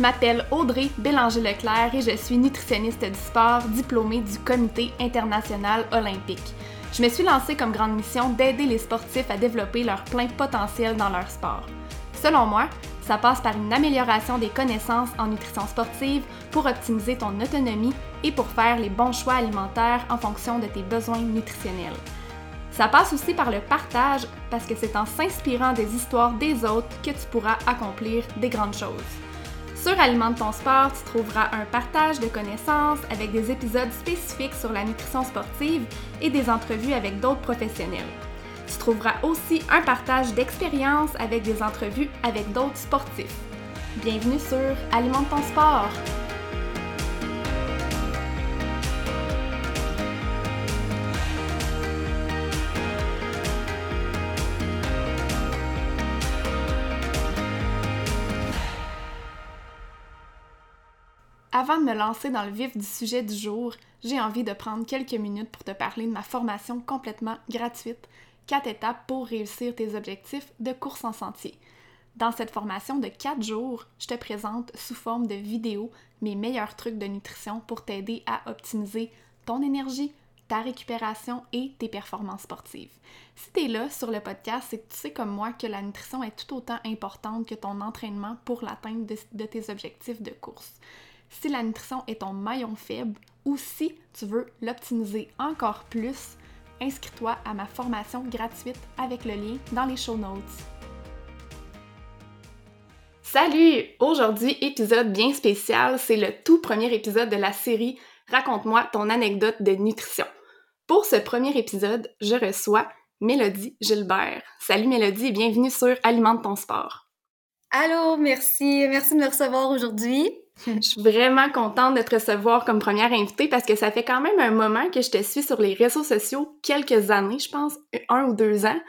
Je m'appelle Audrey Bélanger-Leclerc et je suis nutritionniste du sport diplômée du Comité international olympique. Je me suis lancée comme grande mission d'aider les sportifs à développer leur plein potentiel dans leur sport. Selon moi, ça passe par une amélioration des connaissances en nutrition sportive pour optimiser ton autonomie et pour faire les bons choix alimentaires en fonction de tes besoins nutritionnels. Ça passe aussi par le partage parce que c'est en s'inspirant des histoires des autres que tu pourras accomplir des grandes choses. Sur Alimente ton sport, tu trouveras un partage de connaissances avec des épisodes spécifiques sur la nutrition sportive et des entrevues avec d'autres professionnels. Tu trouveras aussi un partage d'expériences avec des entrevues avec d'autres sportifs. Bienvenue sur Alimente ton sport! Avant de me lancer dans le vif du sujet du jour, j'ai envie de prendre quelques minutes pour te parler de ma formation complètement gratuite, 4 étapes pour réussir tes objectifs de course en sentier. Dans cette formation de 4 jours, je te présente sous forme de vidéo mes meilleurs trucs de nutrition pour t'aider à optimiser ton énergie, ta récupération et tes performances sportives. Si tu es là sur le podcast, c'est que tu sais comme moi que la nutrition est tout autant importante que ton entraînement pour l'atteinte de, de tes objectifs de course si la nutrition est ton maillon faible ou si tu veux l'optimiser encore plus, inscris-toi à ma formation gratuite avec le lien dans les show notes. Salut! Aujourd'hui, épisode bien spécial, c'est le tout premier épisode de la série Raconte-moi ton anecdote de nutrition. Pour ce premier épisode, je reçois Mélodie Gilbert. Salut Mélodie et bienvenue sur Alimente ton sport. Allô, merci, merci de me recevoir aujourd'hui. Je suis vraiment contente de te recevoir comme première invitée parce que ça fait quand même un moment que je te suis sur les réseaux sociaux, quelques années, je pense, un ou deux ans.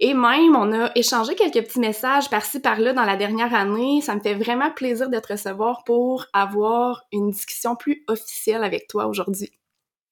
Et même, on a échangé quelques petits messages par-ci, par-là dans la dernière année. Ça me fait vraiment plaisir de te recevoir pour avoir une discussion plus officielle avec toi aujourd'hui.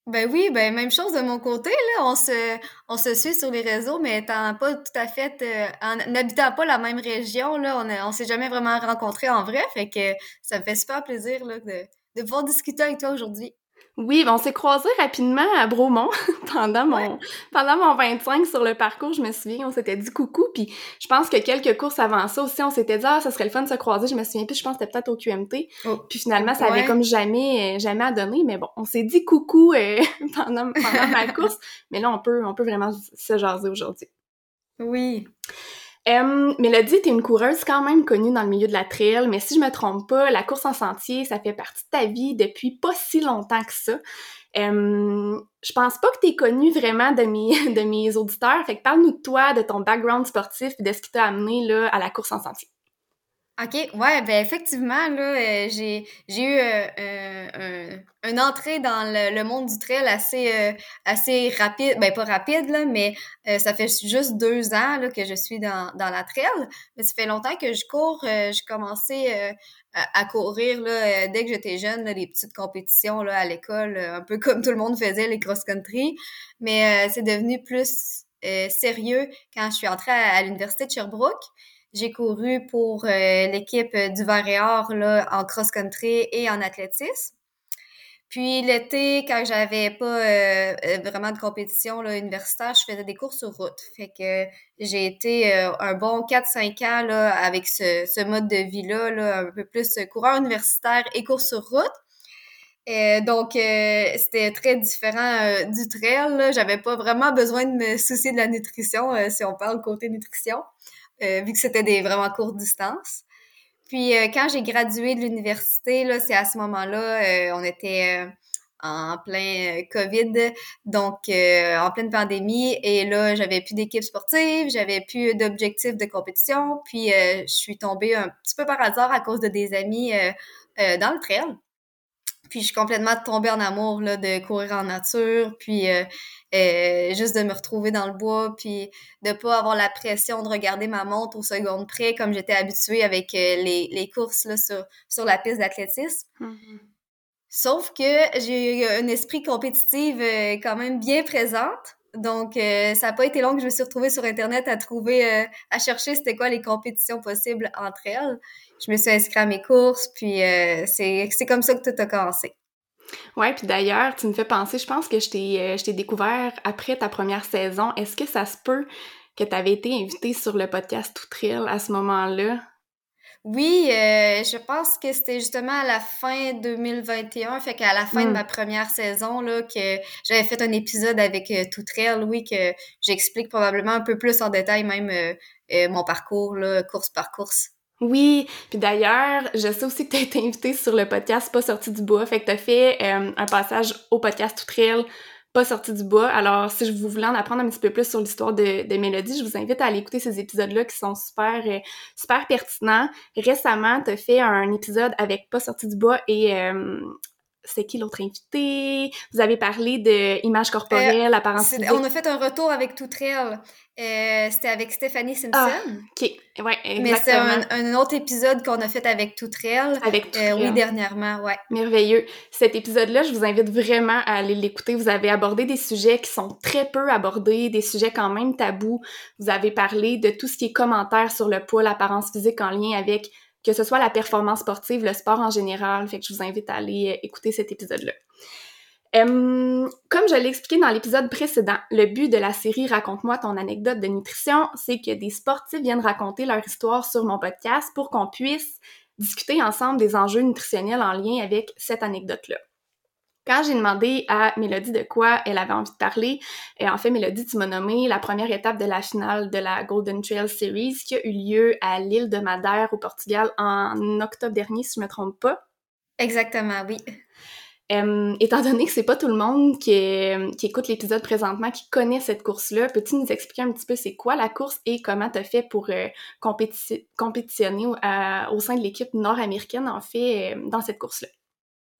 Ben oui, ben même chose de mon côté, là. On se, on se suit sur les réseaux, mais étant pas tout à fait, euh, en n'habitant pas la même région, là, on, on s'est jamais vraiment rencontrés en vrai. Fait que ça me fait super plaisir, là, de, de pouvoir discuter avec toi aujourd'hui. Oui, ben, on s'est croisés rapidement à Bromont pendant mon pendant mon 25 sur le parcours, je me souviens, on s'était dit coucou, puis je pense que quelques courses avant ça aussi, on s'était dit ah ça serait le fun de se croiser, je me souviens plus, je pense que c'était peut-être au QMT, oh. puis finalement ça avait comme jamais euh, jamais à donner, mais bon, on s'est dit coucou euh, pendant pendant ma course, mais là on peut on peut vraiment se jaser aujourd'hui. Oui. Um, Mélodie, t'es une coureuse quand même connue dans le milieu de la trail, mais si je me trompe pas, la course en sentier, ça fait partie de ta vie depuis pas si longtemps que ça. Je pense pas que t'es connue vraiment de mes, de mes auditeurs, fait que parle-nous de toi, de ton background sportif et de ce qui t'a amené là, à la course en sentier. OK, ouais, ben effectivement, là, euh, j'ai, j'ai eu euh, euh, un, une entrée dans le, monde du trail assez, assez rapide, ben pas rapide, là, mais ça fait juste deux ans là, que je suis dans, dans la trail. Mais ça fait longtemps que je cours. j'ai commencé à, courir là, dès que j'étais jeune, là, les petites compétitions là, à l'école, un peu comme tout le monde faisait, les cross-country. Mais c'est devenu plus sérieux quand je suis entrée à l'université de Sherbrooke. J'ai couru pour euh, l'équipe du Vert et Or là, en cross-country et en athlétisme. Puis l'été, quand j'avais pas euh, euh, vraiment de compétition là, universitaire, je faisais des courses sur route. Fait que j'ai été un bon 4-5 ans là, avec ce, mode de vie-là, là, un peu plus coureur universitaire et course sur route. Donc, c'était très différent du trail. J'avais pas vraiment besoin de me soucier de la nutrition, si on parle côté nutrition. Euh, vu que c'était des vraiment courtes distances. Puis euh, quand j'ai gradué de l'université, là, c'est à ce moment-là, euh, on était en plein COVID, donc en pleine pandémie. Et là, j'avais plus d'équipe sportive, j'avais plus d'objectifs de compétition. Puis je suis tombée un petit peu par hasard à cause de des amis dans le trail. Puis je suis complètement tombée en amour là, de courir en nature. Puis euh, juste de me retrouver dans le bois, puis de pas avoir la pression de regarder ma montre au second près comme j'étais habituée avec euh, les, les, courses là, sur, sur la piste d'athlétisme. Mm-hmm. Sauf que j'ai un esprit compétitif euh, quand même bien présente. Donc, ça n'a pas été long que je me suis retrouvée sur Internet à trouver, à chercher c'était quoi les compétitions possibles entre elles. Je me suis inscrite à mes courses, puis c'est comme ça que tout a commencé. Ouais, puis d'ailleurs, tu me fais penser, je pense que je t'ai découvert après ta première saison. Est-ce que ça se peut que tu avais été invitée sur le podcast Tout à ce moment-là? Oui, euh, je pense que c'était justement à la fin 2021, fait qu'à la fin de hmm. ma première saison, là, que j'avais fait un épisode avec euh, Tout Trail, oui, que j'explique probablement un peu plus en détail même euh, mon parcours, là, course par course. Oui, puis d'ailleurs, je sais aussi que tu as été invitée sur le podcast Pas sorti du bois, fait que tu as fait un passage au podcast Tout Trail pas sorti du bois. Alors, si je vous voulez en apprendre un petit peu plus sur l'histoire de, de Mélodie, je vous invite à aller écouter ces épisodes-là qui sont super, euh, super pertinents. Récemment, tu fait un épisode avec Pas sorti du bois et euh, c'est qui l'autre invité? Vous avez parlé de image corporelle, euh, apparence On a fait un retour avec Tout Trail. Euh, c'était avec Stéphanie Simpson. Ah, ok, ouais, exactement. Mais c'est un, autre épisode qu'on a fait avec Tout Trail. Avec Tout euh, Oui, dernièrement, ouais. Merveilleux. Cet épisode-là, je vous invite vraiment à aller l'écouter. Vous avez abordé des sujets qui sont très peu abordés, des sujets quand même tabous. Vous avez parlé de tout ce qui est commentaire sur le poids, l'apparence physique en lien avec que ce soit la performance sportive, le sport en général. Fait que je vous invite à aller euh, écouter cet épisode-là. comme je l'ai expliqué dans l'épisode précédent, le but de la série Raconte-moi ton anecdote de nutrition, c'est que des sportifs viennent raconter leur histoire sur mon podcast pour qu'on puisse discuter ensemble des enjeux nutritionnels en lien avec cette anecdote-là. Quand j'ai demandé à Mélodie de quoi elle avait envie de parler, et en fait, Mélodie, tu m'as nommé la première étape de la finale de la Golden Trail Series qui a eu lieu à l'île de Madère au Portugal en octobre dernier, si je me trompe pas. Exactement, oui. étant donné que c'est pas tout le monde qui, écoute l'épisode présentement qui connaît cette course-là, peux-tu nous expliquer un petit peu c'est quoi la course et comment tu as fait pour euh, compétitionner au sein de l'équipe nord-américaine, en fait, euh, dans cette course-là?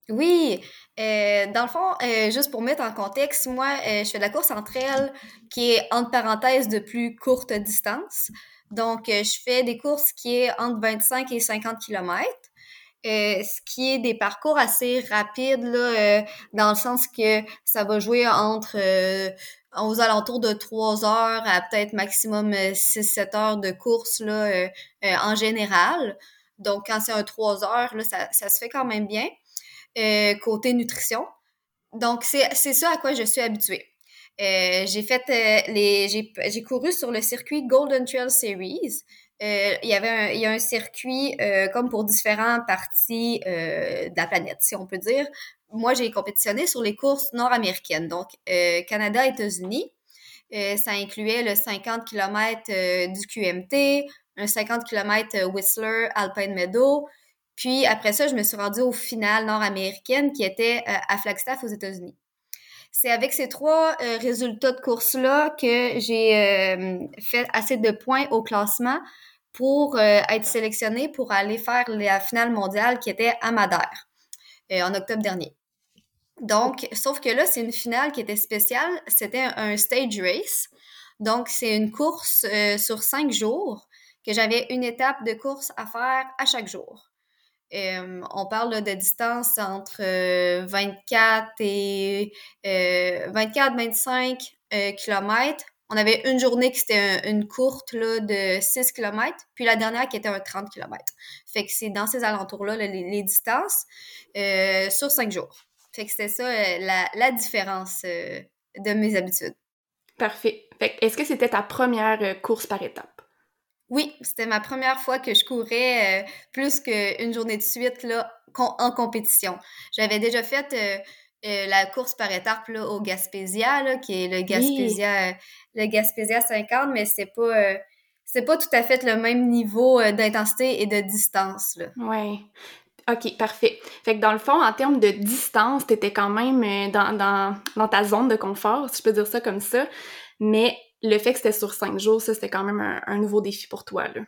Oui, euh, dans le fond, euh, juste pour mettre en contexte, moi, euh, je fais de la course entre elles qui est entre parenthèses de plus courte distance. Donc, je fais des courses qui est entre 25 et 50 km. ce qui est des parcours assez rapides, là, dans le sens que ça va jouer entre aux alentours de 3 heures à peut-être maximum 6-7 heures de course là, en général. Donc, quand c'est un 3 heures, là, ça se fait quand même bien. Euh, côté nutrition. Donc, c'est ça à quoi je suis habituée. Euh, j'ai fait euh, les j'ai couru sur le circuit Golden Trail Series. il y avait un, il y a un circuit comme pour différentes parties de la planète, si on peut dire. Moi, j'ai compétitionné sur les courses nord-américaines, donc Canada, États-Unis. ça incluait le 50 km du QMT, un 50 km Whistler, Alpine Meadow, puis après ça, je me suis rendue au final nord-américaine qui était euh, à Flagstaff aux États-Unis. C'est avec ces trois euh, résultats de course-là que j'ai euh, fait assez de points au classement pour être sélectionnée pour aller faire la finale mondiale qui était à Madère en octobre dernier. Donc, sauf que là, c'est une finale qui était spéciale. C'était un stage race. Donc, c'est une course sur cinq jours que j'avais une étape de course à faire à chaque jour. Euh, on parle de distance entre 24 euh, et 24-25 euh, km. On avait une journée qui était une courte là, de 6 km, puis la dernière qui était un 30 km. Fait que c'est dans ces alentours-là les, distances sur 5 jours. Fait que c'était ça la, différence de mes habitudes. Parfait. Fait est-ce que c'était ta première course par étape? Oui, c'était ma première fois que je courais euh, plus qu'une journée de suite là, en compétition. J'avais déjà fait euh, euh, la course par étapes là, au Gaspésia, qui est le Gaspésia, le Gaspésia 50, mais c'est pas c'est pas tout à fait le même niveau d'intensité et de distance. Oui. OK, parfait. Fait que dans le fond, en termes de distance, tu étais quand même dans, dans, dans, ta zone de confort, si je peux dire ça comme ça. Mais le fait que c'était sur cinq jours, ça, c'était quand même un, nouveau défi pour toi, là.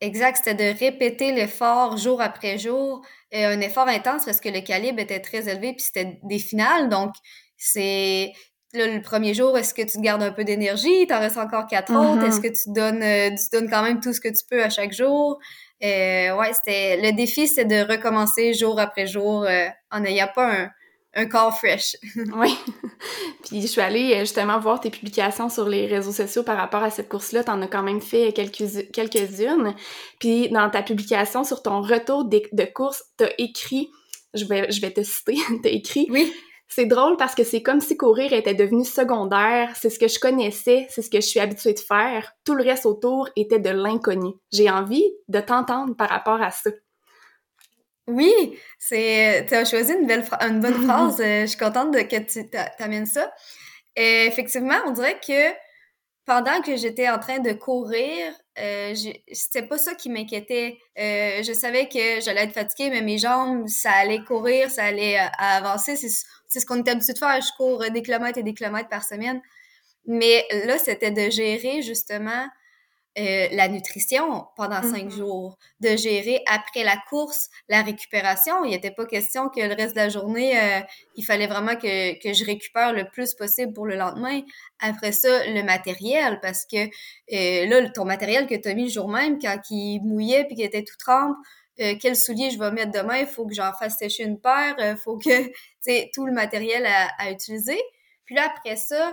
Exact, c'était de répéter l'effort jour après jour, et un effort intense parce que le calibre était très élevé, puis c'était des finales, donc c'est le premier jour, est-ce que tu te gardes un peu d'énergie, t'en restes encore quatre autres, est-ce mm-hmm. que tu donnes, euh, tu donnes quand même tout ce que tu peux à chaque jour? Euh, ouais, c'était le défi, c'est de recommencer jour après jour euh, en n'ayant pas un, un corps fresh. oui. Puis je suis allée euh, justement voir tes publications sur les réseaux sociaux par rapport à cette course-là. T'en as quand même fait quelques, quelques-unes. Puis dans ta publication sur ton retour de, de course, t'as écrit, je vais, je vais te citer, t'as écrit... Oui. C'est drôle parce que c'est comme si courir était devenu secondaire, c'est ce que je connaissais, c'est ce que je suis habituée de faire. Tout le reste autour était de l'inconnu. J'ai envie de t'entendre par rapport à ça. Oui, c'est tu as choisi une belle une bonne phrase. Euh, je suis contente de, que tu t'amènes ça. Et effectivement, on dirait que pendant que j'étais en train de courir, euh, c'était pas ça qui m'inquiétait. Euh, je savais que j'allais être fatiguée, mais mes jambes, ça allait courir, ça allait euh, avancer. C'est ce qu'on est habitué de faire. Je cours des kilomètres et des kilomètres par semaine. Mais là, c'était de gérer justement euh, la nutrition pendant cinq mm-hmm. jours, de gérer après la course la récupération. Il n'était pas question que le reste de la journée, euh, il fallait vraiment que, que, je récupère le plus possible pour le lendemain. Après ça, le matériel, parce que euh, là, ton matériel que tu as mis le jour même, quand il mouillait puis qu'il était tout trempe, quel soulier je vais mettre demain, il faut que j'en fasse sécher une paire, il faut que, tu sais, tout le matériel à, à, utiliser. Puis là, après ça,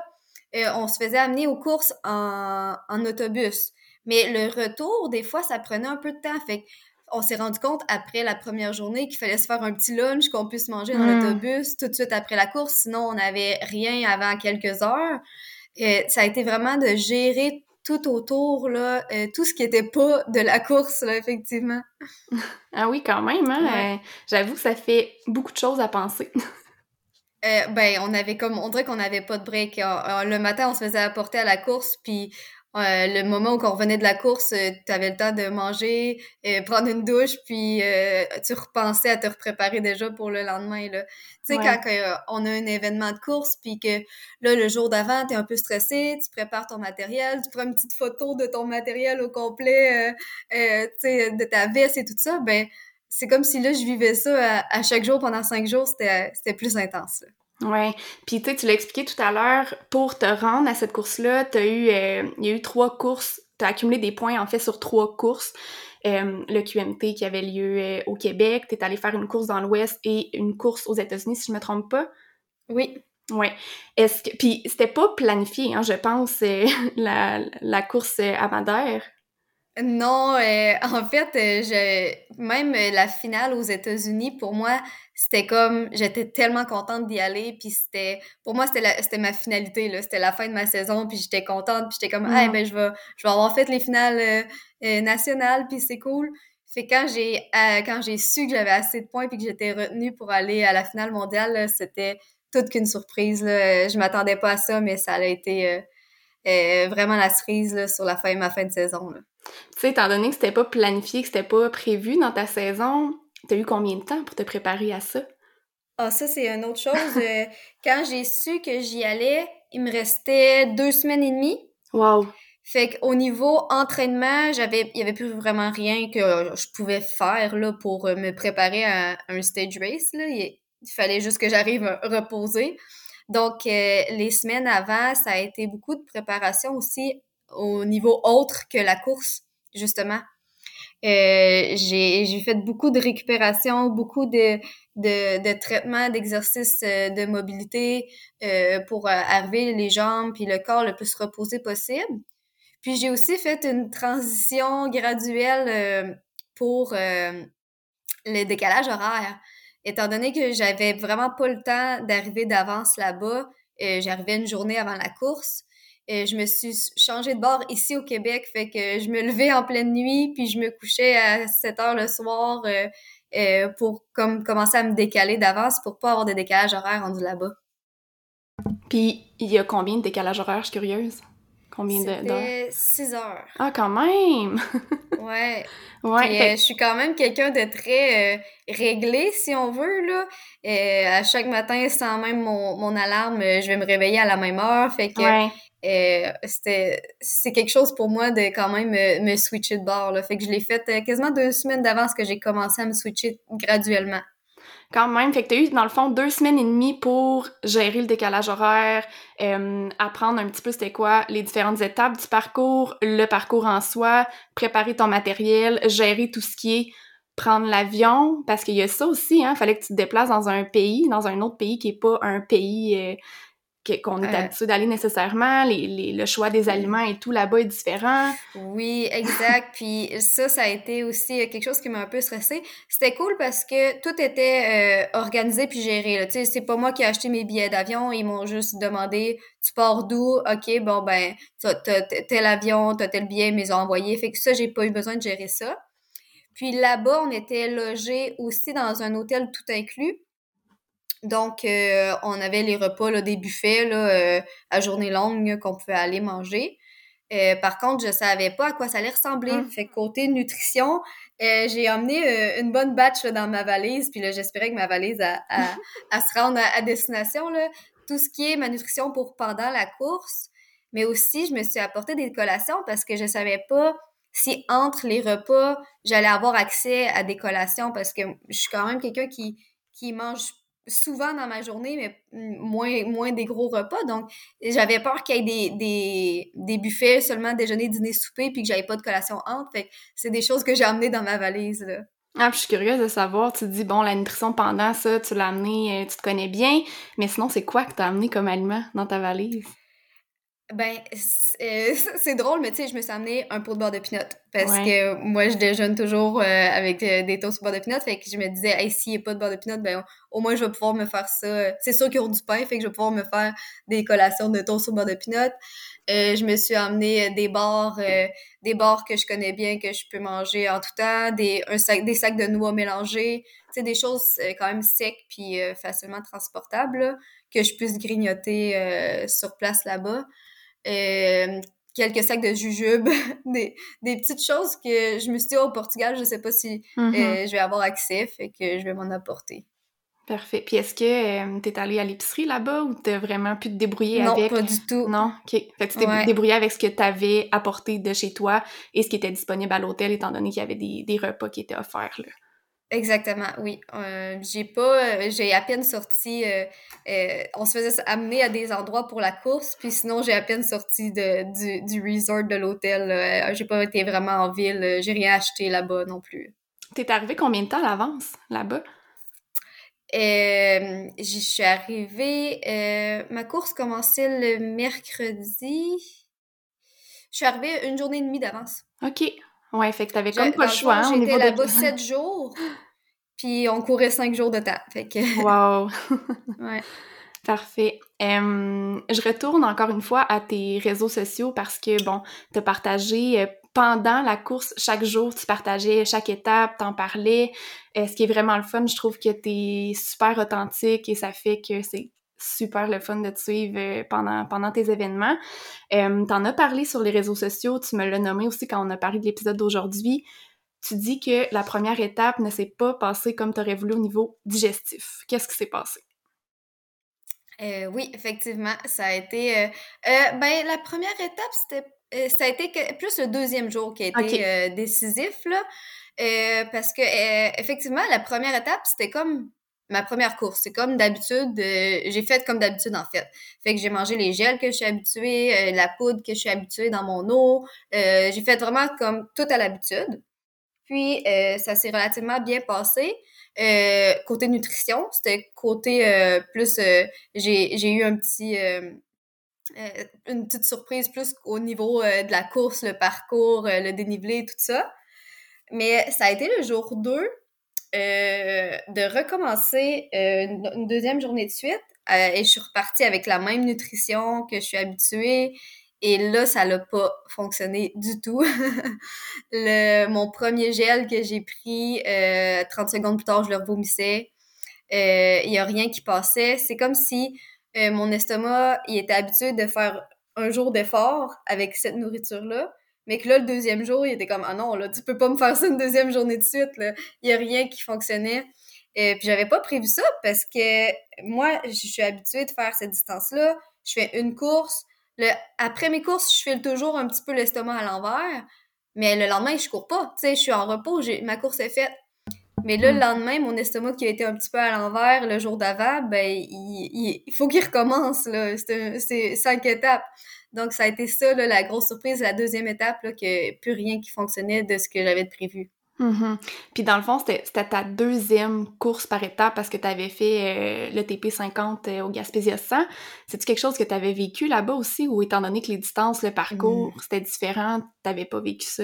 on se faisait amener aux courses en, en autobus. Mais le retour, des fois, ça prenait un peu de temps. Fait on s'est rendu compte après la première journée qu'il fallait se faire un petit lunch qu'on puisse manger dans hmm. l'autobus tout de suite après la course. Sinon, on n'avait rien avant quelques heures. Et ça a été vraiment de gérer tout autour, là, euh, tout ce qui était pas de la course, là, effectivement. ah oui, quand même, hein? Euh, j'avoue que ça fait beaucoup de choses à penser. Euh, ben, on avait comme, on dirait qu'on n'avait pas de break. le matin, on se faisait apporter à la course, puis euh, le moment où on revenait de la course, euh, tu avais le temps de manger, euh, prendre une douche, puis tu repensais à te préparer déjà pour le lendemain. Tu sais, quand on a un événement de course, puis que là, le jour d'avant, tu es un peu stressé, tu prépares ton matériel, tu prends une petite photo de ton matériel au complet, tu sais, de ta veste et tout ça, ben c'est comme si là, je vivais ça à, chaque jour pendant cinq jours, c'était plus intense. Ouais. Puis tu sais, tu l'as expliqué tout à l'heure, pour te rendre à cette course-là, t'as eu, euh, il y a eu trois courses, t'as accumulé des points en fait sur trois courses. Euh, le QMT qui avait lieu euh, au Québec, t'es allé faire une course dans l'Ouest et une course aux États-Unis, si je me trompe pas. Oui. Ouais. Est-ce que puis c'était pas planifié, hein, je pense, la, la course à Madère. Non, euh, en fait, euh, je, même euh, la finale aux États-Unis, pour moi, c'était comme, j'étais tellement contente d'y aller, puis c'était, pour moi, c'était ma finalité, là, c'était la fin de ma saison, puis j'étais contente, puis j'étais comme, ah, ben, je vais, je vais avoir fait les finales nationales, puis c'est cool. Fait quand j'ai, quand j'ai su que j'avais assez de points, puis que j'étais retenue pour aller à la finale mondiale, c'était toute qu'une surprise, là. Je m'attendais pas à ça, mais ça a été vraiment la cerise, là, sur la fin, ma fin de saison, là. Tu sais, étant donné que c'était pas planifié, que c'était pas prévu dans ta saison, t'as eu combien de temps pour te préparer à ça? Ah, ça, c'est une autre chose. Euh, quand j'ai su que j'y allais, il me restait deux semaines et demie. Wow! Fait qu'au niveau entraînement, j'avais, il y avait plus vraiment rien que je pouvais faire, là, pour me préparer à un stage race, là. Il, fallait juste que j'arrive à reposer. Donc, euh, les semaines avant, ça a été beaucoup de préparation aussi au niveau autre que la course, justement. Euh, j'ai fait beaucoup de récupération, beaucoup de, de, de traitements, d'exercices euh, de mobilité euh, pour arriver les jambes puis le corps le plus reposé possible. Puis j'ai aussi fait une transition graduelle pour le décalage horaire. Étant donné que j'avais vraiment pas le temps d'arriver d'avance là-bas, j'arrivais une journée avant la course, et je me suis changée de bord ici au Québec, fait que je me levais en pleine nuit, puis je me couchais à 7 heures le soir euh, euh, pour comme commencer à me décaler d'avance pour pas avoir de décalage horaire rendu là-bas. Puis il y a combien de décalage horaire, je suis curieuse? Combien d'heures? 6 heures. Ah, quand même! ouais. Ouais. Euh, je suis quand même quelqu'un de très réglé, si on veut, là. à chaque matin, sans même mon, mon alarme, je vais me réveiller à la même heure. Fait que euh, c'était c'est quelque chose pour moi de quand même me, switcher de bord là. fait que je l'ai fait euh, quasiment deux semaines d'avance que j'ai commencé à me switcher graduellement quand même. Fait que t'as eu dans le fond deux semaines et demie pour gérer le décalage horaire euh, apprendre un petit peu c'était quoi les différentes étapes du parcours le parcours en soi préparer ton matériel gérer tout ce qui est prendre l'avion, parce qu'il y a ça aussi, hein, fallait que tu te déplaces dans un pays, dans un autre pays qui est pas un pays euh, qu'on est habitué d'aller nécessairement, les, le choix des aliments et tout là-bas est différent. Oui, exact. Puis ça, ça a été aussi quelque chose qui m'a un peu stressée. C'était cool parce que tout était euh, organisé puis géré. Tu sais, c'est pas moi qui ai acheté mes billets d'avion. Ils m'ont juste demandé, tu pars d'où? OK, bon, ben, t'as tel avion, t'as tel billet, ils m'ont envoyé. Fait que ça, j'ai pas eu besoin de gérer ça. Puis là-bas, on était logé aussi dans un hôtel tout inclus. Donc, euh, on avait les repas, là, des buffets là, euh, à journée longue qu'on pouvait aller manger. Euh, par contre, je savais pas à quoi ça allait ressembler. Hum. Fait côté nutrition, j'ai emmené une bonne batch dans ma valise. Puis là, j'espérais que ma valise a, se rendre à, destination. Là. Tout ce qui est ma nutrition pour pendant la course. Mais aussi, je me suis apporté des collations parce que je savais pas si entre les repas, j'allais avoir accès à des collations parce que je suis quand même quelqu'un qui, qui mange souvent dans ma journée, mais moins, moins des gros repas. Donc, j'avais peur qu'il y ait des, des, des, buffets seulement déjeuner, dîner, souper, puis que j'avais pas de collation entre. Fait c'est des choses que j'ai amenées dans ma valise, là. Ah, je suis curieuse de savoir, tu te dis, bon, la nutrition pendant ça, tu l'as amené, euh, tu te connais bien, mais sinon, c'est quoi que tu as amené comme aliment dans ta valise? Ben, euh, c'est drôle, mais tu sais, je me suis amené un pot de beurre de pinot parce que moi, je déjeune toujours euh, avec euh, des toasts au beurre de pinot. Fait que je me disais, hey, s'il n'y a pas de beurre de pinot, ben, au moins, je vais pouvoir me faire ça. C'est sûr qu'ils ont du pain, fait que je vais pouvoir me faire des collations de toast au beurre de pinot. je me suis amené des bars, des bars que je connais bien, que je peux manger en tout temps, des, un sac, des sacs de noix mélangés. Sais, des choses quand même secs puis facilement transportables, que je puisse grignoter sur place là-bas. Euh, quelques sacs de jujubes, des, des, petites choses que je me suis dit au Portugal, je sais pas si euh, mm-hmm. je vais avoir accès, fait que je vais m'en apporter. Parfait. Puis est-ce que euh, tu es allée à l'épicerie là-bas ou t'as vraiment pu te débrouiller avec... Non, pas du tout. Non? OK. Fait que tu t'es débrouillé avec ce que tu avais apporté de chez toi et ce qui était disponible à l'hôtel, étant donné qu'il y avait des, des, repas qui étaient offerts, là. Exactement, oui. Euh, j'ai pas, euh, j'ai à peine sorti, euh, on se faisait amener à des endroits pour la course, puis sinon j'ai à peine sorti de, du, du resort de l'hôtel. j'ai pas été vraiment en ville, j'ai rien acheté là-bas non plus. T'es arrivé combien de temps à l'avance là-bas? J'y suis arrivée, ma course commençait le mercredi. Je suis arrivée une journée et demie d'avance. OK. Ouais, fait que t'avais comme pas le choix. Hein, J'étais là-bas sept jours, puis on courait cinq jours de temps. Fait que... Wow! ouais. Parfait. je retourne encore une fois à tes réseaux sociaux parce que, bon, t'as partagé euh, pendant la course, chaque jour, tu partageais chaque étape, t'en parlais. Euh, ce qui est vraiment le fun, je trouve que t'es super authentique et ça fait que c'est super le fun de te suivre euh, pendant, pendant tes événements. Euh, T'en as parlé sur les réseaux sociaux, tu me l'as nommé aussi quand on a parlé de l'épisode d'aujourd'hui. Tu dis que la première étape ne s'est pas passée comme tu aurais voulu au niveau digestif. Qu'est-ce qui s'est passé? Oui, effectivement, ça a été. Euh ben, la première étape, c'était. Ça a été plus le deuxième jour qui a été décisif, là. parce que, effectivement, la première étape, c'était comme ma première course. C'est comme d'habitude, euh, j'ai fait comme d'habitude en fait. Fait que j'ai mangé les gels que je suis habituée, euh, la poudre que je suis habituée dans mon eau. Euh, j'ai fait vraiment comme tout à l'habitude. Puis ça s'est relativement bien passé. côté nutrition, c'était côté plus j'ai eu un petit une petite surprise plus au niveau de la course, le parcours, le dénivelé, tout ça. Mais ça a été le jour 2 euh, de recommencer euh, une, deuxième journée de suite. Euh, et je suis repartie avec la même nutrition que je suis habituée. Et là, ça n'a pas fonctionné du tout. mon premier gel que j'ai pris, 30 secondes plus tard, je le vomissais. Il n'y a rien qui passait. C'est comme si mon estomac il était habitué de faire un jour d'effort avec cette nourriture-là. Mais que là, le deuxième jour, il était comme, ah non, là, tu peux pas me faire ça une deuxième journée de suite. Il y a rien qui fonctionnait. Et puis j'avais pas prévu ça parce que moi, je suis habituée de faire cette distance-là. Je fais une course. Le, après mes courses, je fais toujours un petit peu l'estomac à l'envers. Mais le lendemain, je cours pas. Tu sais, je suis en repos, ma course est faite. Mais là, le lendemain, mon estomac qui a été un petit peu à l'envers le jour d'avant, ben, il, il faut qu'il recommence, là. C'est cinq étapes. Donc, ça a été ça, la grosse surprise, la deuxième étape, là, que plus rien qui fonctionnait de ce que j'avais prévu. Mhm. Puis dans le fond, c'était ta deuxième course par étape parce que tu avais fait euh, le TP50 euh, au Gaspésia 100. C'est-tu quelque chose que tu avais vécu là-bas aussi ou étant donné que les distances, le parcours, Mm. c'était différent, t'avais pas vécu ça?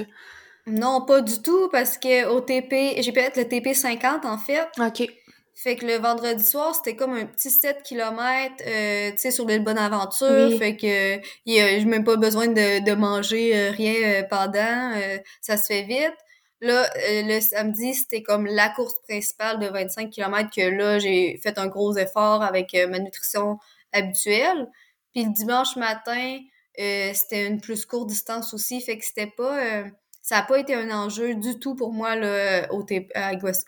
Non, pas du tout, parce que au TP, j'ai pu être le TP50 en fait. OK. Fait que le vendredi soir, c'était comme un petit 7 km, euh, tu sais, sur l'île Bonaventure. Oui. Fait que a- j'ai même pas besoin de, de manger euh, rien euh, pendant. euh, ça se fait vite. Là, euh, le samedi, c'était comme la course principale de 25 km que là, j'ai fait un gros effort avec euh, ma nutrition habituelle. Puis le dimanche matin, euh, c'était une plus courte distance aussi. Fait que c'était pas... ça a pas été un enjeu du tout pour moi là, au,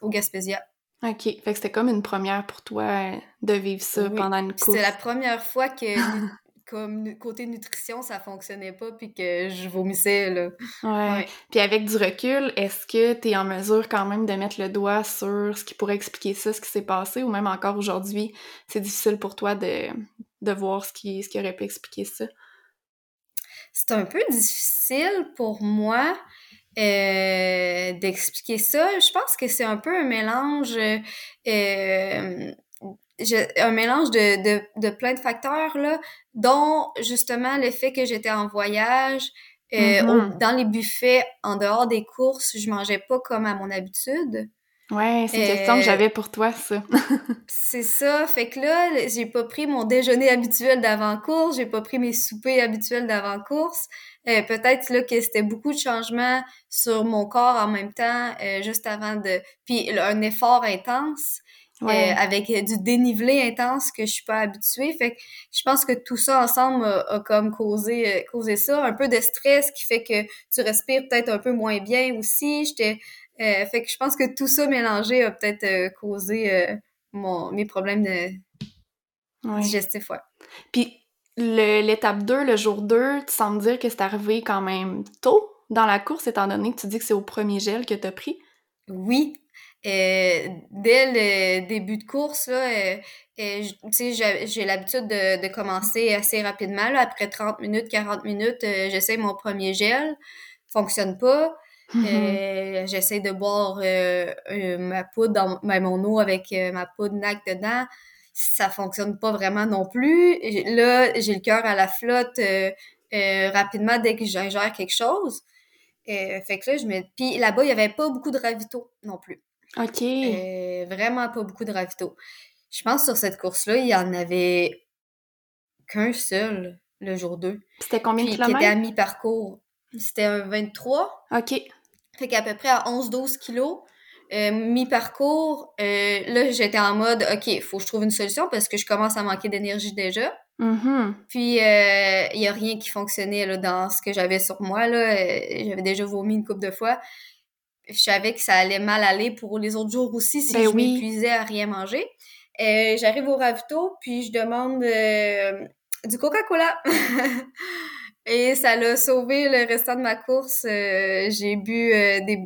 Gaspésia. OK. Fait que c'était comme une première pour toi euh, de vivre ça Oui. pendant une course. C'était la première fois que, comme côté nutrition, ça fonctionnait pas, puis que je vomissais, là. Ouais. Ouais. Puis avec du recul, est-ce que tu es en mesure quand même de mettre le doigt sur ce qui pourrait expliquer ça, ce qui s'est passé, ou même encore aujourd'hui, c'est difficile pour toi de, de voir ce qui, ce qui aurait pu expliquer ça? C'est un peu difficile pour moi euh, d'expliquer ça. Je pense que c'est un peu un mélange, euh, je- un mélange de, de, de plein de facteurs, là, dont justement le fait que j'étais en voyage. euh, au- Mhm. dans les buffets, en dehors des courses, je mangeais pas comme à mon habitude. Ouais, c'est une question que Euh, j'avais pour toi, ça. C'est ça. Fait que là, j'ai pas pris mon déjeuner habituel d'avant-course, j'ai pas pris mes soupers habituels d'avant-course. Euh, peut-être là que c'était beaucoup de changements sur mon corps en même temps, euh, juste avant de... Puis un effort intense, Ouais. euh, avec du dénivelé intense que je suis pas habituée. Fait que je pense que tout ça ensemble a, a comme causé, euh, causé ça. Un peu de stress qui fait que tu respires peut-être un peu moins bien aussi. J'étais... euh, fait que je pense que tout ça mélangé a peut-être euh, causé euh, mon, mes problèmes de ouais. digestifs, ouais. Puis l'étape 2, le jour 2, tu sembles dire que c'est arrivé quand même tôt dans la course, étant donné que tu dis que c'est au premier gel que tu as pris? Oui. Dès le début de course, j'ai l'habitude de, de commencer assez rapidement. Là, après 30 minutes, 40 minutes, j'essaie mon premier gel. Fonctionne pas. Mhm. Euh, j'essaie de boire euh, euh, ma poudre, dans, ben, mon eau avec euh, ma poudre NAC dedans. Ça fonctionne pas vraiment non plus. Là, j'ai le cœur à la flotte euh, euh, rapidement dès que j'ingère quelque chose. Euh, fait que là, je me... Puis là-bas, il y avait pas beaucoup de ravitaux non plus. OK. Euh, vraiment pas beaucoup de ravitaux. Je pense que sur cette course-là, il y en avait qu'un seul le jour 2. C'était combien de Puis qui était à kilomètres? mi-parcours. C'était un 23. OK. Fait qu'à peu près à 11-12 kilos. euh, mi-parcours, euh, là, j'étais en mode, OK, faut que je trouve une solution parce que je commence à manquer d'énergie déjà. Mhm. Puis, euh, il y a rien qui fonctionnait là, dans ce que j'avais sur moi. J'avais déjà vomi une couple de fois. Je savais que ça allait mal aller pour les autres jours aussi si Ben je oui. m'épuisais à rien manger. J'arrive au ravito, puis je demande du Coca-Cola. Et ça l'a sauvé le restant de ma course. Euh, j'ai bu euh, des...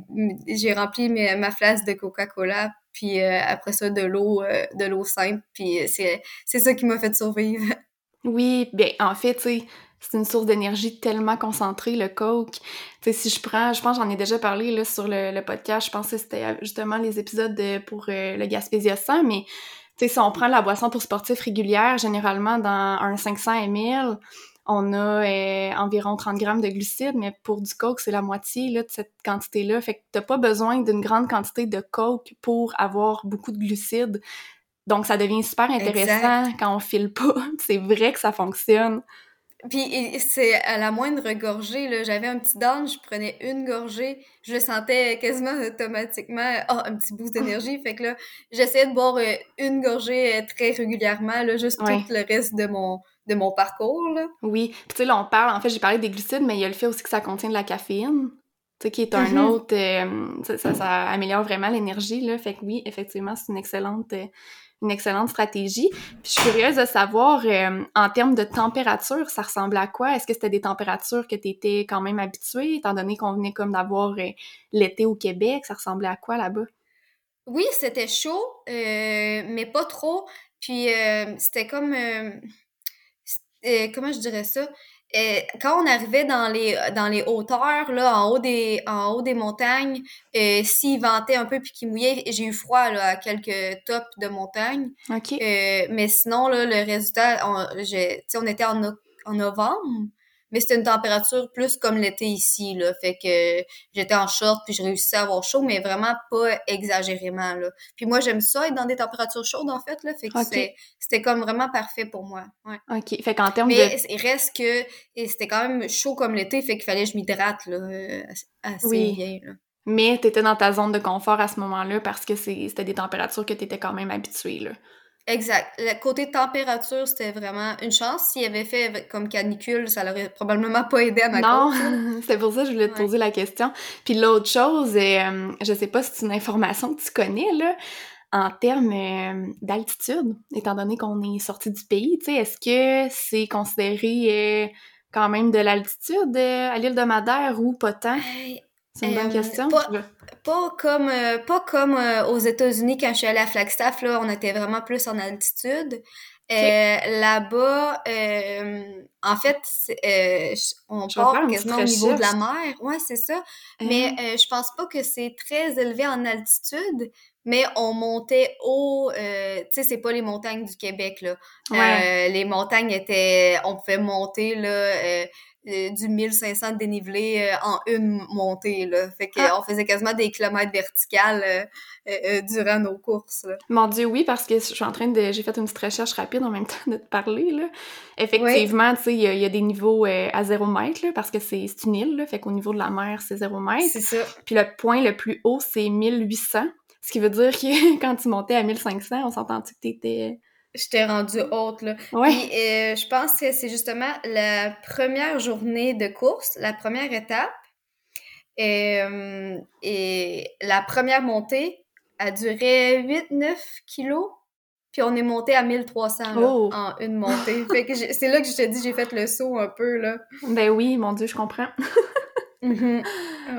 J'ai rempli mes- ma flasque de Coca-Cola, puis euh, après ça, de l'eau de l'eau simple. Puis c'est c'est ça qui m'a fait survivre. Oui, bien, en fait, c'est une source d'énergie tellement concentrée, le coke. Tu sais, si je prends, je pense j'en ai déjà parlé là, sur le, le podcast, je pense que c'était justement les épisodes de- pour le Gaspésia 100, mais tu sais, si on prend la boisson pour sportifs régulière, généralement dans un 500 ml, on a euh, environ 30 grammes de glucides, mais pour du coke, c'est la moitié là, de cette quantité-là. Fait que t'as pas besoin d'une grande quantité de coke pour avoir beaucoup de glucides. Donc, ça devient super intéressant quand on file pas. C'est vrai que ça fonctionne. Puis et c'est à la moindre gorgée, là, j'avais un petit down, je prenais une gorgée, je le sentais quasiment automatiquement, ah, un petit boost d'énergie. Fait que là, j'essayais de boire euh, une gorgée euh, très régulièrement, là, juste Ouais. tout le reste de mon, de mon parcours, là. Oui. Puis tu sais, là, on parle, en fait, j'ai parlé des glucides, mais il y a le fait aussi que ça contient de la caféine, tu sais, qui est un Mhm. autre... euh, ça, améliore vraiment l'énergie, là. Fait que oui, effectivement, c'est une excellente... euh, une excellente stratégie. Puis je suis curieuse de savoir, euh, en termes de température, ça ressemblait à quoi? Est-ce que c'était des températures que tu étais quand même habituée, étant donné qu'on venait comme d'avoir euh, l'été au Québec? Ça ressemblait à quoi là-bas? Oui, c'était chaud, euh, mais pas trop. Puis euh, c'était comme... euh, comment je dirais ça? quand on arrivait dans les dans les hauteurs là en haut des en haut des montagnes euh, s'il ventait un peu puis qu'il mouillait j'ai eu froid là à quelques tops de montagne OK. Euh, mais sinon là le résultat on, on était en, en novembre mais c'était une température plus comme l'été ici, là. Fait que j'étais en short, puis je réussissais à avoir chaud, mais vraiment pas exagérément, là. Puis moi, j'aime ça, être dans des températures chaudes, en fait, là. Fait que c'était comme vraiment parfait pour moi, ouais. OK. Fait qu'en termes mais il reste que c'était quand même chaud comme l'été, fait qu'il fallait que je m'hydrate, là, euh, assez bien, là. Mais t'étais dans ta zone de confort à ce moment-là parce que c'était des températures que t'étais quand même habituée, là. Exact. Le côté température, c'était vraiment une chance. S'il avait fait comme canicule, ça l'aurait probablement pas aidé à ma Non, c'est pour ça que je voulais te poser la question. Puis l'autre chose, euh, je sais pas si c'est une information que tu connais, là, en termes euh, d'altitude, étant donné qu'on est sorti du pays, tu sais, est-ce que c'est considéré euh, quand même de l'altitude à l'île de Madère ou pas tant? C'est une bonne question. Pas, comme, euh, pas comme euh, aux États-Unis quand je suis allée à Flagstaff, là, on était vraiment plus en altitude. Euh, là-bas, en fait, on part quasiment au niveau de la mer. Ouais, c'est ça. Mais je pense pas que c'est très élevé en altitude, mais on montait haut. tu sais, c'est pas les montagnes du Québec, là. les montagnes étaient... On pouvait monter, là euh, du 1500 de dénivelé euh, en une montée, là. Fait qu'on ah. faisait quasiment des kilomètres verticales euh, durant nos courses, Mon Dieu, oui, parce que je suis en train de... J'ai fait une petite recherche rapide en même temps de te parler, là. Effectivement, tu sais, il y, a des niveaux à zéro mètre, là, parce que c'est une île, là. Fait qu'au niveau de la mer, c'est zéro mètre. C'est ça. Puis le point le plus haut, c'est 1800. Ce qui veut dire que quand tu montais à 1500, on s'entend-tu que t'étais J'étais rendue haute, là. Ouais. Puis, euh, je pense que c'est justement la première journée de course, la première étape. Et, euh, et la première montée a duré 8-9 kilos. Puis on est monté à 1300 oh. en une montée. fait que c'est là que je te dis, j'ai fait le saut un peu, là. Ben oui, mon Dieu, je comprends. Mm-hmm.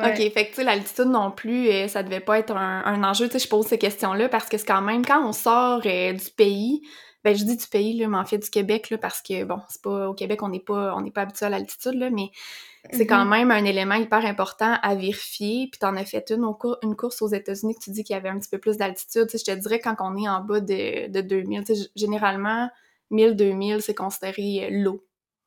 OK, fait que tu sais, l'altitude non plus, euh, ça devait pas être un, un enjeu. Tu sais, je pose ces questions-là parce que c'est quand même, quand on sort du pays, ben je dis du pays, là, mais en fait du Québec, là, parce que bon, c'est pas au Québec, on n'est pas on n'est pas habitué à l'altitude, là, mais c'est quand mm-hmm. même un élément hyper important à vérifier. Puis t'en as fait une, une course aux États-Unis que tu dis qu'il y avait un petit peu plus d'altitude. Tu sais, je te dirais quand on est en bas de, de 2000, tu sais, généralement 1000-2000, c'est considéré euh, l'eau,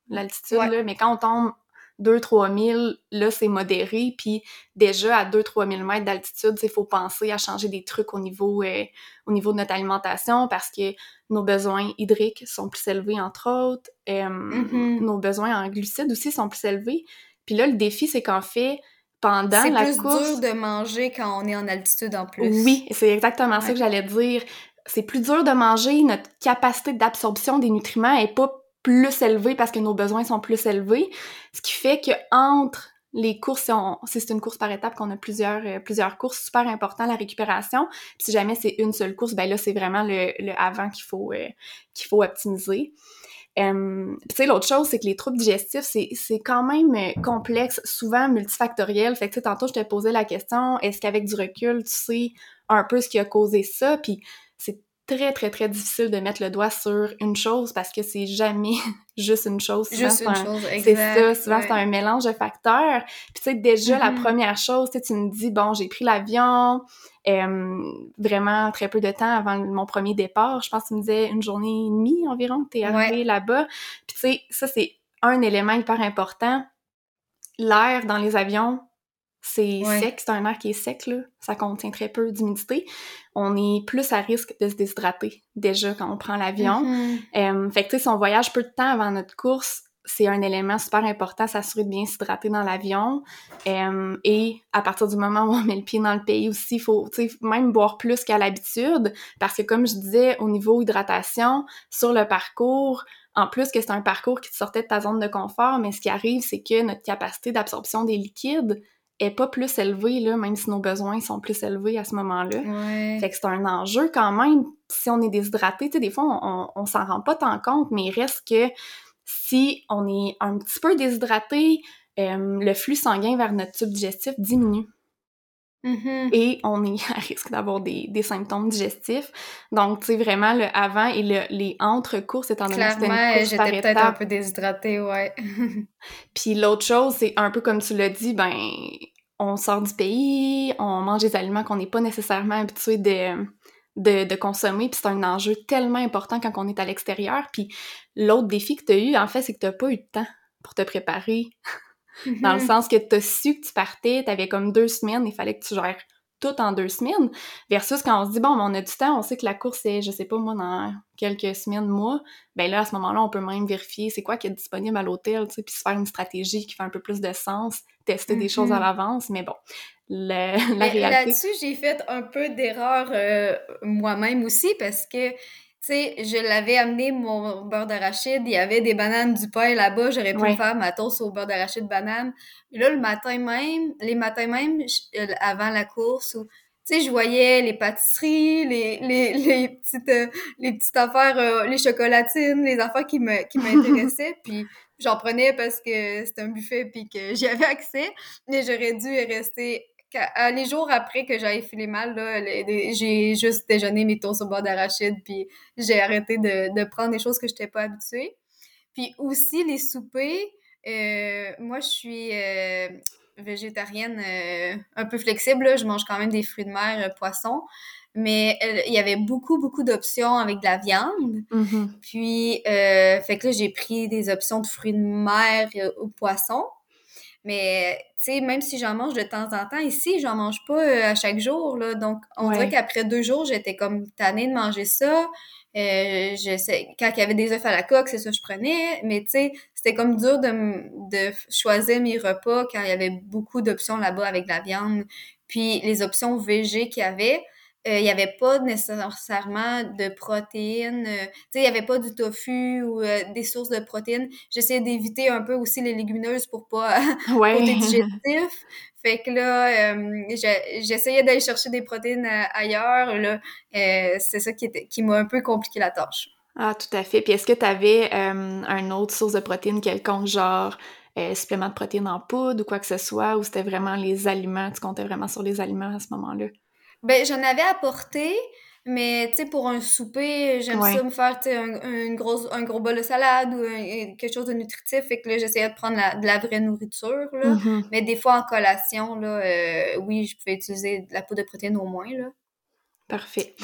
l'altitude, là, mais quand on tombe 2-3 000, là, c'est modéré. Puis déjà, à 2-3 000 mètres d'altitude, il faut penser à changer des trucs au niveau, euh, au niveau de notre alimentation parce que nos besoins hydriques sont plus élevés, entre autres. Euh, mm-hmm. Nos besoins en glucides aussi sont plus élevés. Puis là, le défi, c'est qu'en fait, pendant la course... C'est plus dur de manger quand on est en altitude en plus. Oui, c'est exactement ça que j'allais dire. C'est plus dur de manger, notre capacité d'absorption des nutriments est pas plus élevé parce que nos besoins sont plus élevés. Ce qui fait que entre les courses, si c'est une course par étape, qu'on a plusieurs, euh, plusieurs courses, super important la récupération. Si jamais c'est une seule course, ben là, c'est vraiment le, le avant qu'il faut, euh, qu'il faut optimiser. Euh, tu sais, l'autre chose, c'est que les troubles digestifs, c'est quand même euh, complexe, souvent multifactoriel. Fait que, tantôt, je te posais la question, est-ce qu'avec du recul, tu sais un peu ce qui a causé ça? Puis très, très, très difficile de mettre le doigt sur une chose parce que c'est jamais juste une chose. juste une chose, C'est ça, souvent c'est un mélange de facteurs. Puis tu sais, déjà, la mm-hmm. première chose, tu me dis, bon, j'ai pris l'avion, vraiment très peu de temps avant mon premier départ. Je pense que tu me disais une journée et demie environ que t'es arrivé là-bas. Puis tu sais, ça, c'est un élément hyper important. L'air dans les avions, c'est sec, c'est un air qui est sec, là. Ça contient très peu d'humidité. On est plus à risque de se déshydrater, déjà, quand on prend l'avion. Mm-hmm. fait que, tu sais, si on voyage peu de temps avant notre course, c'est un élément super important, s'assurer de bien s'hydrater dans l'avion. et à partir du moment où on met le pied dans le pays aussi, il faut même boire plus qu'à l'habitude, parce que comme je disais, au niveau hydratation, sur le parcours, en plus que c'est un parcours qui te sortait de ta zone de confort, mais ce qui arrive, c'est que notre capacité d'absorption des liquides est pas plus élevée, là, même si nos besoins sont plus élevés à ce moment-là. Fait que c'est un enjeu quand même, si on est déshydraté, tu sais, des fois, on, on, s'en rend pas tant compte, mais il reste que si on est un petit peu déshydraté, euh, le flux sanguin vers notre tube digestif diminue. Mm-hmm. et on est à risque d'avoir des, des symptômes digestifs. Donc, tu sais, vraiment, le avant et le, les entre-courses, étant donné que c'était une j'étais peut-être un peu déshydratée, ouais. Puis l'autre chose, c'est un peu comme tu l'as dit, ben, on sort du pays, on mange des aliments qu'on n'est pas nécessairement habitué de, de, de consommer, puis c'est un enjeu tellement important quand on est à l'extérieur. Puis l'autre défi que tu as eu, en fait, c'est que tu pas eu de temps pour te préparer. Dans le Mhm. sens que tu as su que tu partais, tu avais comme deux semaines, il fallait que tu gères tout en deux semaines. Versus quand on se dit, bon, ben, on a du temps, on sait que la course est, je sais pas moi, dans quelques semaines, mois, ben là, à ce moment-là, on peut même vérifier c'est quoi qui est disponible à l'hôtel, tu sais, puis se faire une stratégie qui fait un peu plus de sens, tester des choses à Mhm. l'avance, mais bon, le- la Mais réalité... là-dessus, j'ai fait un peu d'erreur euh, moi-même aussi parce que, tu sais, je l'avais amené mon beurre d'arachide, il y avait des bananes du pain là-bas, j'aurais pu Ouais. faire ma toast au beurre d'arachide banane. Et là, le matin même, les matins même, je- euh, avant la course, où, tu sais, je voyais les pâtisseries, les, les, les petites, euh, les petites affaires, euh, les chocolatines, les affaires qui me, qui m'intéressaient, puis j'en prenais parce que c'était un buffet puis que j'y avais accès, mais j'aurais dû rester les jours après que j'avais filé mal, j'ai juste déjeuné mes toasts au beurre d'arachide, puis j'ai arrêté de, de prendre des choses que je n'étais pas habituée. Puis aussi, les soupers, euh, moi, je suis euh, végétarienne euh, un peu flexible, là. je mange quand même des fruits de mer, euh, poissons, mais euh, il y avait beaucoup, beaucoup d'options avec de la viande. Mhm. Puis, euh, fait que là, j'ai pris des options de fruits de mer euh, au poisson. Mais, tu sais, même si j'en mange de temps en temps, ici, j'en mange pas euh, à chaque jour, là. Donc, on Ouais. dirait qu'après deux jours, j'étais comme tannée de manger ça. Euh, je sais, quand il y avait des œufs à la coque, c'est ça que je prenais. Mais, tu sais, c'était comme dur de, de choisir mes repas quand il y avait beaucoup d'options là-bas avec de la viande. Puis, les options végé qu'il y avait, euh, il n'y avait pas nécessairement de protéines. euh, tu sais, il n'y avait pas du tofu ou euh, des sources de protéines. J'essayais d'éviter un peu aussi les légumineuses pour pas Ouais. côté digestif. Fait que là, j'essayais d'aller chercher des protéines ailleurs. Là, c'est ça qui, était, qui m'a un peu compliqué la tâche. Ah, tout à fait. Puis est-ce que tu avais une autre source de protéines quelconque, genre supplément de protéines en poudre ou quoi que ce soit, ou c'était vraiment les aliments, tu comptais vraiment sur les aliments à ce moment-là? Ben, j'en avais apporté, mais tu sais, pour un souper, j'aime Ouais. ça me faire un, une grosse, un gros bol de salade ou un- quelque chose de nutritif. Fait que là, j'essayais de prendre la- de la vraie nourriture. Là. Mhm. Mais des fois, en collation, là, euh, oui, je pouvais utiliser de la poudre de protéines au moins. Là. Parfait.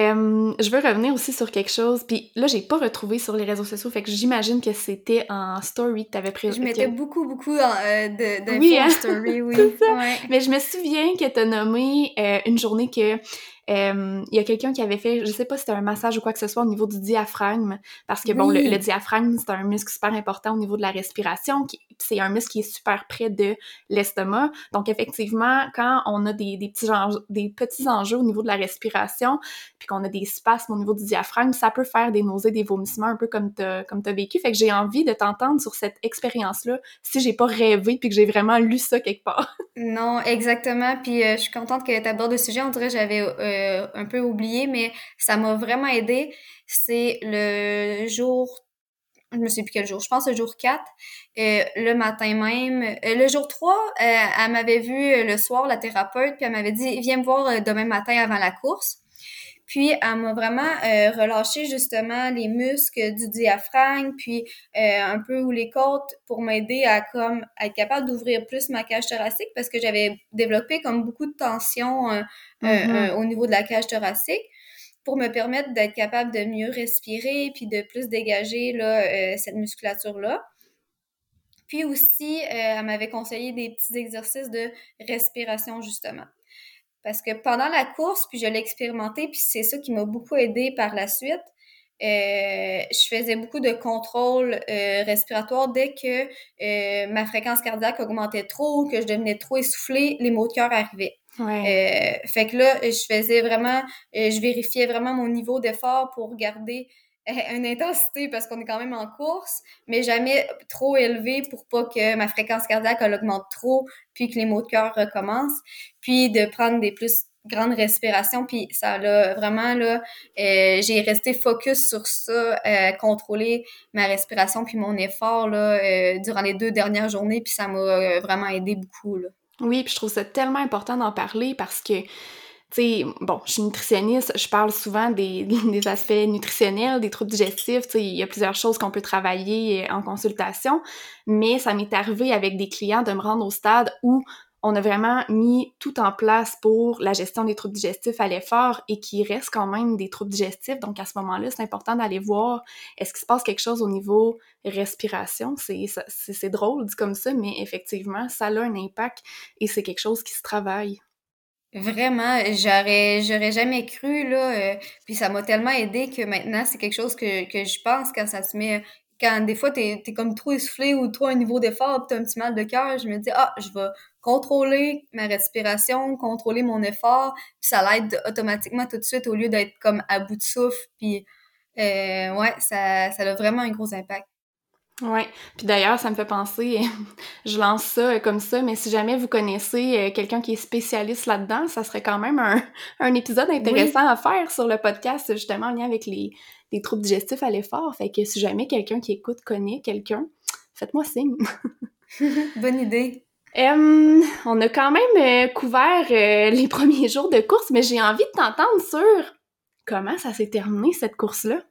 Euh, je veux revenir aussi sur quelque chose, puis là, j'ai pas retrouvé sur les réseaux sociaux, fait que j'imagine que c'était en story que t'avais pris. Je mettais que- beaucoup, beaucoup euh, de, d'infos Oui, hein? story, oui. Ça. Ouais. Mais je me souviens que t'as nommé euh, une journée que euh, il y a quelqu'un qui avait fait, je sais pas si c'était un massage ou quoi que ce soit au niveau du diaphragme, parce que bon, le, diaphragme, c'est un muscle super important au niveau de la respiration, qui- c'est un muscle qui est super près de l'estomac. Donc effectivement, quand on a des, des petits enjeux, des petits enjeux au niveau de la respiration, puis qu'on a des spasmes au niveau du diaphragme, ça peut faire des nausées, des vomissements, un peu comme t'as comme t'as vécu. Fait que j'ai envie de t'entendre sur cette expérience-là, si j'ai pas rêvé puis que j'ai vraiment lu ça quelque part. Non, exactement. Puis euh, je suis contente que tu abordes le sujet. On dirait j'avais euh, un peu oublié, mais ça m'a vraiment aidé. C'est le jour, je me sais plus quel jour, je pense le jour 4, euh, le matin même. Euh, le jour 3, euh, elle m'avait vu le soir, la thérapeute, puis elle m'avait dit, viens me voir demain matin avant la course. Puis elle m'a vraiment euh, relâché justement les muscles du diaphragme, puis euh, un peu ou les côtes pour m'aider à comme à être capable d'ouvrir plus ma cage thoracique parce que j'avais développé comme beaucoup de tension euh, euh, Mhm. euh, au niveau de la cage thoracique pour me permettre d'être capable de mieux respirer puis de plus dégager là, euh, cette musculature là. Puis aussi, euh, elle m'avait conseillé des petits exercices de respiration justement. Parce que pendant la course, puis je l'ai expérimenté, puis c'est ça qui m'a beaucoup aidé par la suite. euh, je faisais beaucoup de contrôle euh, respiratoire dès que euh, ma fréquence cardiaque augmentait trop, que je devenais trop essoufflée, les maux de cœur arrivaient. Ouais. Euh, fait que là, je faisais vraiment, euh, je vérifiais vraiment mon niveau d'effort pour garder une intensité parce qu'on est quand même en course, mais jamais trop élevé pour pas que ma fréquence cardiaque augmente trop, puis que les maux de cœur recommencent, puis de prendre des plus grandes respirations, puis ça l'a vraiment là, euh, j'ai resté focus sur ça, euh, contrôler ma respiration puis mon effort là euh, durant les deux dernières journées, puis ça m'a vraiment aidé beaucoup là. Oui, puis je trouve ça tellement important d'en parler parce que tu sais, bon, je suis nutritionniste, je parle souvent des, aspects nutritionnels, des troubles digestifs, tu sais, il y a plusieurs choses qu'on peut travailler en consultation, mais ça m'est arrivé avec des clients de me rendre au stade où on a vraiment mis tout en place pour la gestion des troubles digestifs à l'effort et qu'il reste quand même des troubles digestifs. Donc, à ce moment-là, c'est important d'aller voir est-ce qu'il se passe quelque chose au niveau respiration? C'est drôle dit comme ça, mais effectivement, ça a un impact et c'est quelque chose qui se travaille. Vraiment, j'aurais j'aurais jamais cru là euh, puis ça m'a tellement aidé que maintenant c'est quelque chose que, que je pense quand ça se met quand des fois t'es es comme trop essoufflé ou trop à un niveau d'effort t'as un petit mal de cœur je me dis ah je vais contrôler ma respiration, contrôler mon effort, puis ça l'aide automatiquement tout de suite au lieu d'être comme à bout de souffle. Puis euh, ouais, ça, ça a vraiment un gros impact. Ouais, puis d'ailleurs, ça me fait penser, je lance ça comme ça, mais si jamais vous connaissez euh, quelqu'un qui est spécialiste là-dedans, ça serait quand même un, un épisode intéressant à faire sur le podcast, justement en lien avec les, les troubles digestifs à l'effort. Fait que si jamais quelqu'un qui écoute connaît quelqu'un, faites-moi signe. Bonne idée on a quand même euh, couvert euh, les premiers jours de course, mais j'ai envie de t'entendre sur comment ça s'est terminé cette course-là.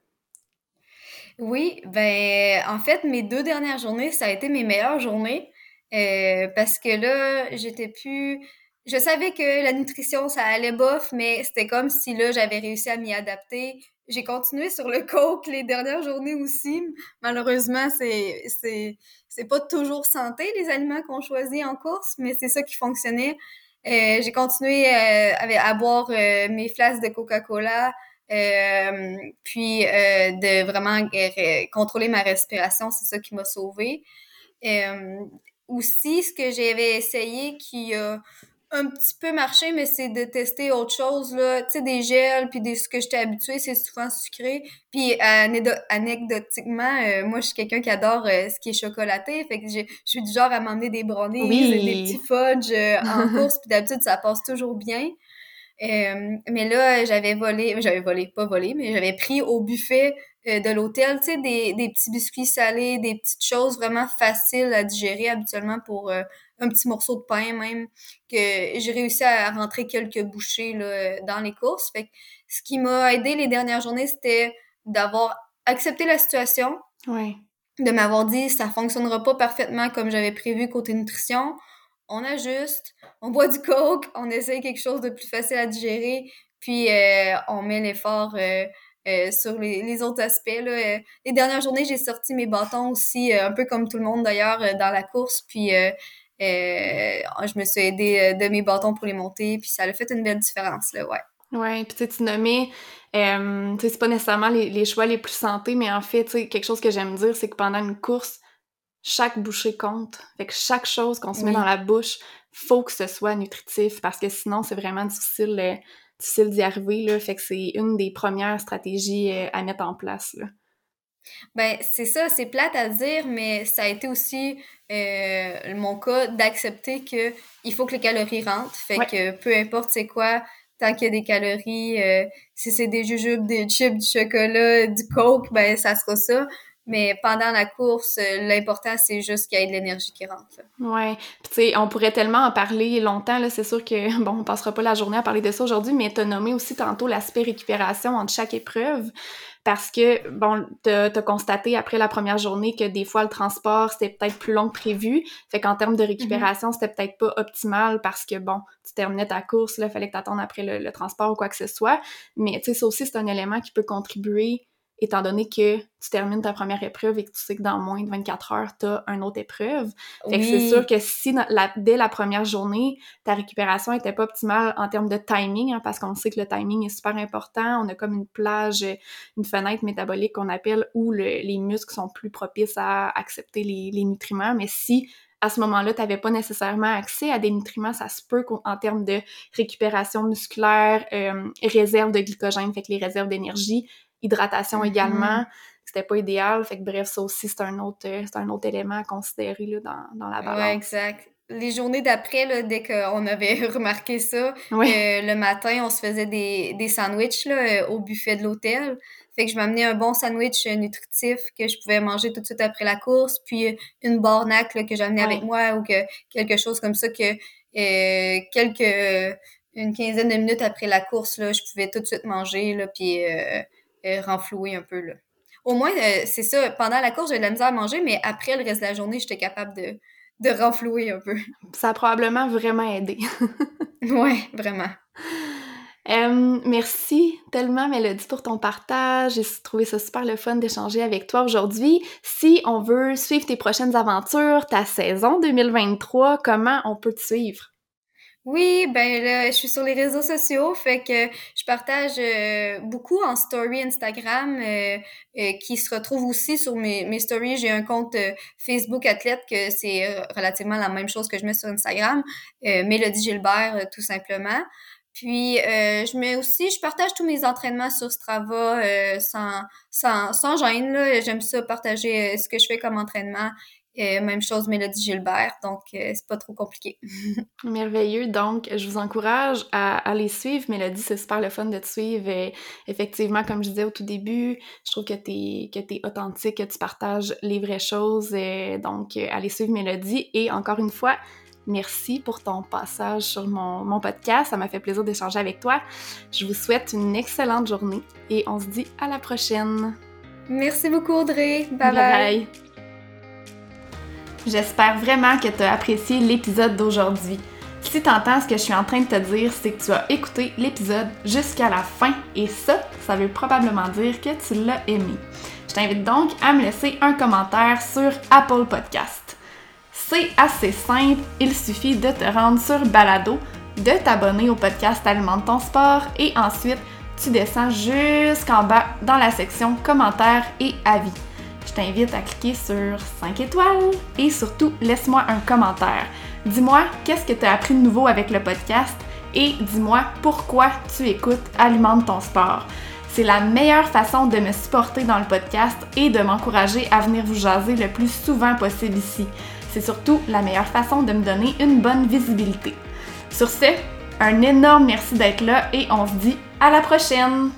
Oui, ben en fait, mes deux dernières journées, ça a été mes meilleures journées euh, parce que là, j'étais plus. Je savais que la nutrition, ça allait bof, mais c'était comme si là, j'avais réussi à m'y adapter. J'ai continué sur le coke les dernières journées aussi. Malheureusement, c'est c'est pas toujours santé les aliments qu'on choisit en course, mais c'est ça qui fonctionnait. Euh, j'ai continué euh, à boire euh, mes flasques de Coca-Cola, puis de vraiment contrôler ma respiration, c'est ça qui m'a sauvée. aussi, ce que j'avais essayé qui a un petit peu marché, mais c'est de tester autre chose, là. Tu sais, des gels, puis des, ce que j'étais habituée, c'est souvent sucré. Puis, anecdotiquement, euh, moi, je suis quelqu'un qui adore euh, ce qui est chocolaté. Fait que je suis du genre à m'emmener des brownies, des petits fudge euh, en course. Puis d'habitude, ça passe toujours bien. Mais là, j'avais volé, j'avais volé, pas volé, mais j'avais pris au buffet de l'hôtel, tu sais, des, des petits biscuits salés, des petites choses vraiment faciles à digérer habituellement pour un petit morceau de pain même, que j'ai réussi à rentrer quelques bouchées là, dans les courses. Fait que ce qui m'a aidé les dernières journées, c'était d'avoir accepté la situation, de m'avoir dit ça fonctionnera pas parfaitement comme j'avais prévu côté nutrition. On ajuste, on boit du coke, on essaye quelque chose de plus facile à digérer, puis euh, on met l'effort euh, euh, sur les, autres aspects. Les dernières journées, j'ai sorti mes bâtons aussi, un peu comme tout le monde d'ailleurs, dans la course. Puis je me suis aidée de mes bâtons pour les monter, puis ça a fait une belle différence, là, ouais. Ouais, puis tu nommais, euh, c'est pas nécessairement les, choix les plus santé, mais en fait, quelque chose que j'aime dire, c'est que pendant une course, chaque bouchée compte. Fait que chaque chose qu'on se met dans la bouche, faut que ce soit nutritif, parce que sinon, c'est vraiment difficile, euh, difficile d'y arriver, là. Fait que c'est une des premières stratégies à mettre en place, là. Ben, c'est ça, c'est plate à dire, mais ça a été aussi euh, mon cas d'accepter que il faut que les calories rentrent. Fait que peu importe c'est quoi, tant qu'il y a des calories, euh, si c'est des jujubes, des chips, du chocolat, du coke, ben ça sera ça. Mais pendant la course, euh, l'important, c'est juste qu'il y ait de l'énergie qui rentre. Ouais. Puis, tu sais, on pourrait tellement en parler longtemps, là. C'est sûr que, bon, on passera pas la journée à parler de ça aujourd'hui, mais t'as nommé aussi tantôt l'aspect récupération entre chaque épreuve parce que, bon, t'as as constaté après la première journée que des fois, le transport, c'était peut-être plus long que prévu. Fait qu'en termes de mm-hmm. récupération, c'était peut-être pas optimal parce que, bon, tu terminais ta course, là, fallait que t'attendes après le, le, transport ou quoi que ce soit. Mais, tu sais, ça aussi, c'est un élément qui peut contribuer étant donné que tu termines ta première épreuve et que tu sais que dans moins de 24 heures, tu as une autre épreuve. Fait que c'est sûr que si dès la première journée, ta récupération était pas optimale en termes de timing, hein, parce qu'on sait que le timing est super important, on a comme une plage, une fenêtre métabolique qu'on appelle où les muscles sont plus propices à accepter les, les nutriments, mais si à ce moment-là, tu n'avais pas nécessairement accès à des nutriments, ça se peut qu'en termes de récupération musculaire, euh, réserve de glycogène, fait que les réserves d'énergie, hydratation mm-hmm. également, c'était pas idéal. Fait que bref, ça aussi, c'est un autre, c'est un autre élément à considérer là, dans, dans la balance. Ouais, exact. Les journées d'après, dès qu'on avait remarqué ça, le matin, on se faisait des, des sandwichs là, euh, au buffet de l'hôtel. Fait que je m'amenais un bon sandwich euh, nutritif que je pouvais manger tout de suite après la course, puis une bornacle que j'amenais avec moi ou que quelque chose comme ça que quelques une quinzaine de minutes après la course, là, je pouvais tout de suite manger, là, puis renflouer un peu, là. Au moins, c'est ça, pendant la course, j'ai de la misère à manger, mais après le reste de la journée, j'étais capable de, de renflouer un peu. Ça a probablement vraiment aidé. ouais, vraiment. merci tellement, Mélodie, pour ton partage. J'ai trouvé ça super le fun d'échanger avec toi aujourd'hui. Si on veut suivre tes prochaines aventures, ta saison 2023, comment on peut te suivre? Oui, ben là, je suis sur les réseaux sociaux, fait que je partage euh, beaucoup en story Instagram, euh, euh, qui se retrouve aussi sur mes, mes stories. J'ai un compte Facebook athlète que c'est relativement la même chose que je mets sur Instagram, Mélodie Gilbert, tout simplement. Puis je mets aussi, je partage tous mes entraînements sur Strava sans, sans, sans gêne. J'aime ça partager ce que je fais comme entraînement même chose, Mélodie Gilbert, donc euh, c'est pas trop compliqué. Merveilleux. Donc, je vous encourage à, aller les suivre. Mélodie, c'est super le fun de te suivre. Et effectivement, comme je disais au tout début, je trouve que tu es, que es authentique, que tu partages les vraies choses. Et donc, euh, allez suivre Mélodie. Et encore une fois, merci pour ton passage sur mon, mon podcast. Ça m'a fait plaisir d'échanger avec toi. Je vous souhaite une excellente journée et on se dit à la prochaine. Merci beaucoup, Audrey. bye. bye. bye. J'espère vraiment que tu as apprécié l'épisode d'aujourd'hui. Si tu entends ce que je suis en train de te dire, c'est que tu as écouté l'épisode jusqu'à la fin et ça, ça veut probablement dire que tu l'as aimé. Je t'invite donc à me laisser un commentaire sur Apple Podcast. C'est assez simple, il suffit de te rendre sur Balado, de t'abonner au podcast Alimente ton sport et ensuite tu descends jusqu'en bas dans la section commentaires et avis t'invite à cliquer sur 5 étoiles et surtout laisse-moi un commentaire. Dis-moi qu'est-ce que tu as appris de nouveau avec le podcast? Et dis-moi pourquoi tu écoutes Alimente ton sport? C'est la meilleure façon de me supporter dans le podcast et de m'encourager à venir vous jaser le plus souvent possible ici. C'est surtout la meilleure façon de me donner une bonne visibilité. Sur ce, un énorme merci d'être là et on se dit à la prochaine!